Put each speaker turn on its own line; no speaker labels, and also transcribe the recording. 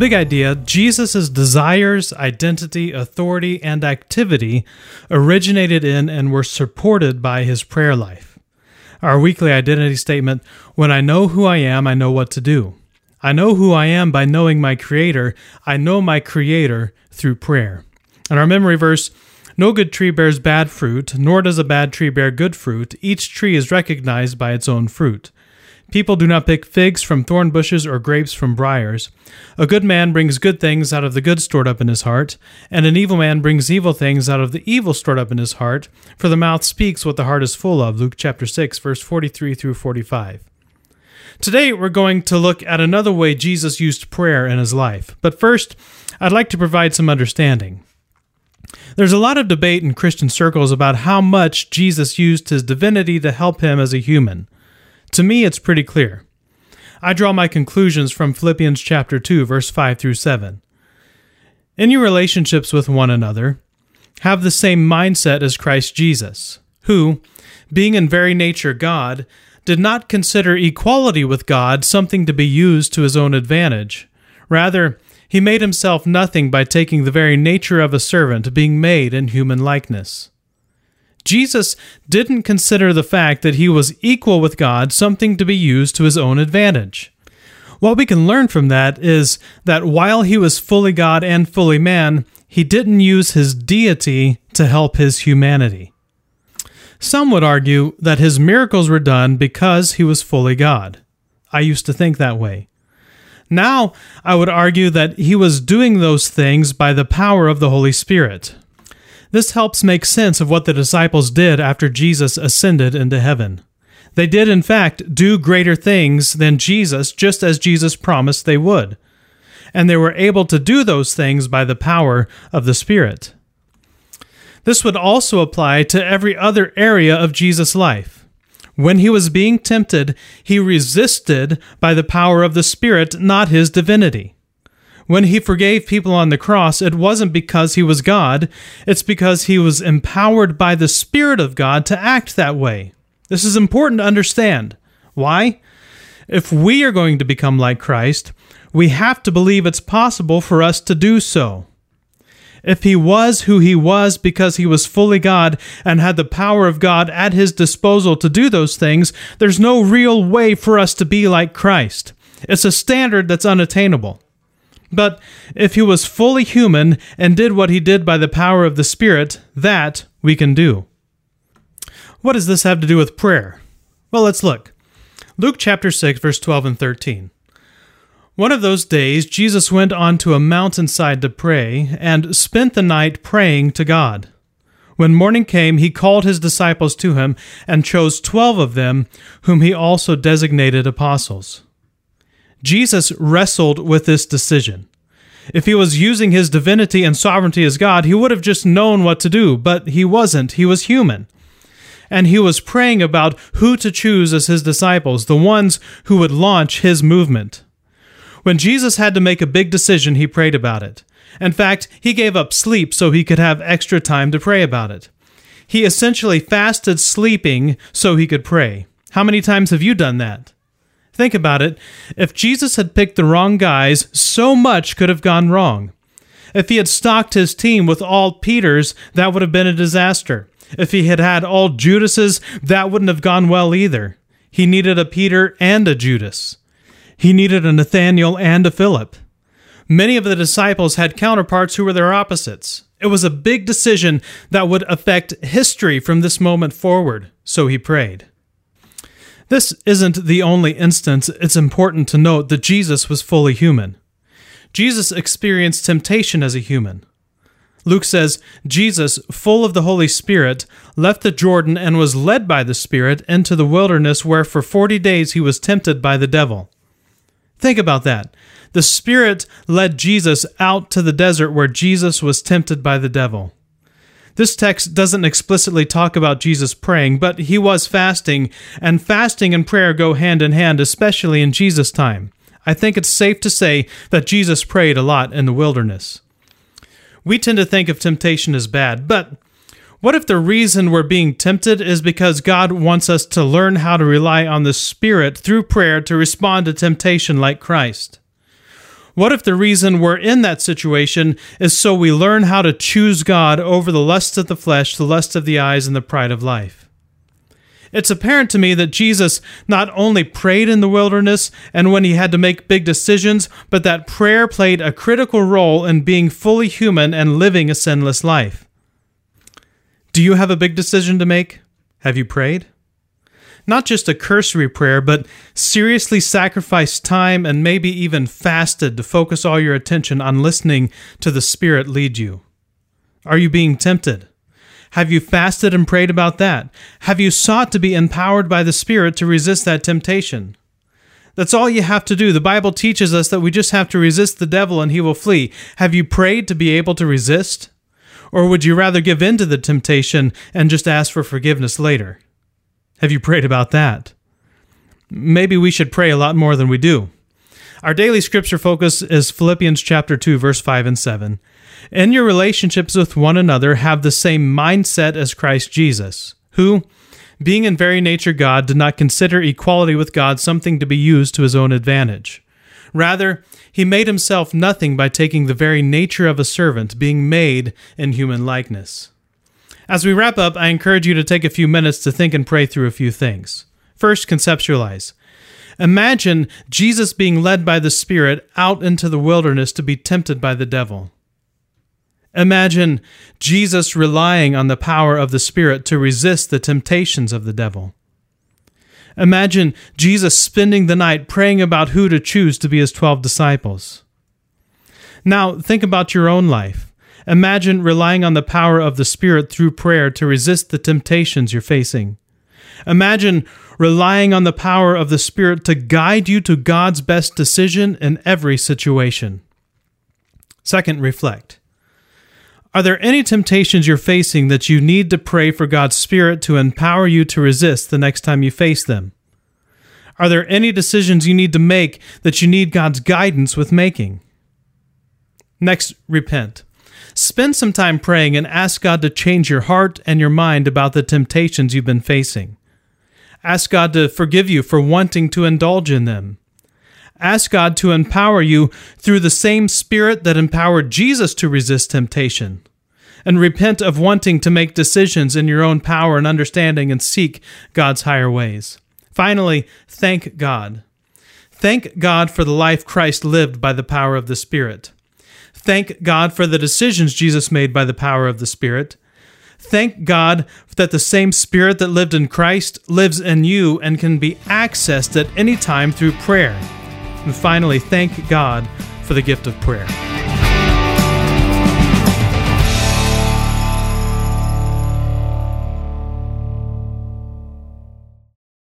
Big idea Jesus' desires, identity, authority, and activity originated in and were supported by his prayer life. Our weekly identity statement When I know who I am, I know what to do. I know who I am by knowing my Creator. I know my Creator through prayer. And our memory verse No good tree bears bad fruit, nor does a bad tree bear good fruit. Each tree is recognized by its own fruit. People do not pick figs from thorn bushes or grapes from briars. A good man brings good things out of the good stored up in his heart, and an evil man brings evil things out of the evil stored up in his heart, for the mouth speaks what the heart is full of. Luke chapter 6 verse 43 through 45. Today we're going to look at another way Jesus used prayer in his life. But first, I'd like to provide some understanding. There's a lot of debate in Christian circles about how much Jesus used his divinity to help him as a human. To me, it's pretty clear. I draw my conclusions from Philippians chapter 2, verse 5 through 7. In your relationships with one another, have the same mindset as Christ Jesus, who, being in very nature God, did not consider equality with God something to be used to his own advantage. Rather, he made himself nothing by taking the very nature of a servant, being made in human likeness. Jesus didn't consider the fact that he was equal with God something to be used to his own advantage. What we can learn from that is that while he was fully God and fully man, he didn't use his deity to help his humanity. Some would argue that his miracles were done because he was fully God. I used to think that way. Now, I would argue that he was doing those things by the power of the Holy Spirit. This helps make sense of what the disciples did after Jesus ascended into heaven. They did, in fact, do greater things than Jesus, just as Jesus promised they would. And they were able to do those things by the power of the Spirit. This would also apply to every other area of Jesus' life. When he was being tempted, he resisted by the power of the Spirit, not his divinity. When he forgave people on the cross, it wasn't because he was God, it's because he was empowered by the Spirit of God to act that way. This is important to understand. Why? If we are going to become like Christ, we have to believe it's possible for us to do so. If he was who he was because he was fully God and had the power of God at his disposal to do those things, there's no real way for us to be like Christ. It's a standard that's unattainable. But if he was fully human and did what he did by the power of the Spirit, that we can do. What does this have to do with prayer? Well, let's look. Luke chapter 6, verse 12 and 13. One of those days, Jesus went on to a mountainside to pray and spent the night praying to God. When morning came, he called his disciples to him and chose twelve of them, whom he also designated apostles. Jesus wrestled with this decision. If he was using his divinity and sovereignty as God, he would have just known what to do, but he wasn't. He was human. And he was praying about who to choose as his disciples, the ones who would launch his movement. When Jesus had to make a big decision, he prayed about it. In fact, he gave up sleep so he could have extra time to pray about it. He essentially fasted sleeping so he could pray. How many times have you done that? Think about it. If Jesus had picked the wrong guys, so much could have gone wrong. If he had stocked his team with all Peters, that would have been a disaster. If he had had all Judases, that wouldn't have gone well either. He needed a Peter and a Judas. He needed a Nathaniel and a Philip. Many of the disciples had counterparts who were their opposites. It was a big decision that would affect history from this moment forward, so he prayed. This isn't the only instance it's important to note that Jesus was fully human. Jesus experienced temptation as a human. Luke says, Jesus, full of the Holy Spirit, left the Jordan and was led by the Spirit into the wilderness where for forty days he was tempted by the devil. Think about that. The Spirit led Jesus out to the desert where Jesus was tempted by the devil. This text doesn't explicitly talk about Jesus praying, but he was fasting, and fasting and prayer go hand in hand, especially in Jesus' time. I think it's safe to say that Jesus prayed a lot in the wilderness. We tend to think of temptation as bad, but what if the reason we're being tempted is because God wants us to learn how to rely on the Spirit through prayer to respond to temptation like Christ? What if the reason we're in that situation is so we learn how to choose God over the lust of the flesh, the lust of the eyes, and the pride of life? It's apparent to me that Jesus not only prayed in the wilderness and when he had to make big decisions, but that prayer played a critical role in being fully human and living a sinless life. Do you have a big decision to make? Have you prayed? Not just a cursory prayer, but seriously sacrificed time and maybe even fasted to focus all your attention on listening to the Spirit lead you. Are you being tempted? Have you fasted and prayed about that? Have you sought to be empowered by the Spirit to resist that temptation? That's all you have to do. The Bible teaches us that we just have to resist the devil and he will flee. Have you prayed to be able to resist? Or would you rather give in to the temptation and just ask for forgiveness later? Have you prayed about that? Maybe we should pray a lot more than we do. Our daily scripture focus is Philippians chapter 2 verse 5 and 7. In your relationships with one another have the same mindset as Christ Jesus, who being in very nature God did not consider equality with God something to be used to his own advantage. Rather, he made himself nothing by taking the very nature of a servant, being made in human likeness. As we wrap up, I encourage you to take a few minutes to think and pray through a few things. First, conceptualize. Imagine Jesus being led by the Spirit out into the wilderness to be tempted by the devil. Imagine Jesus relying on the power of the Spirit to resist the temptations of the devil. Imagine Jesus spending the night praying about who to choose to be his 12 disciples. Now, think about your own life. Imagine relying on the power of the Spirit through prayer to resist the temptations you're facing. Imagine relying on the power of the Spirit to guide you to God's best decision in every situation. Second, reflect. Are there any temptations you're facing that you need to pray for God's Spirit to empower you to resist the next time you face them? Are there any decisions you need to make that you need God's guidance with making? Next, repent. Spend some time praying and ask God to change your heart and your mind about the temptations you've been facing. Ask God to forgive you for wanting to indulge in them. Ask God to empower you through the same Spirit that empowered Jesus to resist temptation. And repent of wanting to make decisions in your own power and understanding and seek God's higher ways. Finally, thank God. Thank God for the life Christ lived by the power of the Spirit. Thank God for the decisions Jesus made by the power of the Spirit. Thank God that the same Spirit that lived in Christ lives in you and can be accessed at any time through prayer. And finally, thank God for the gift of prayer.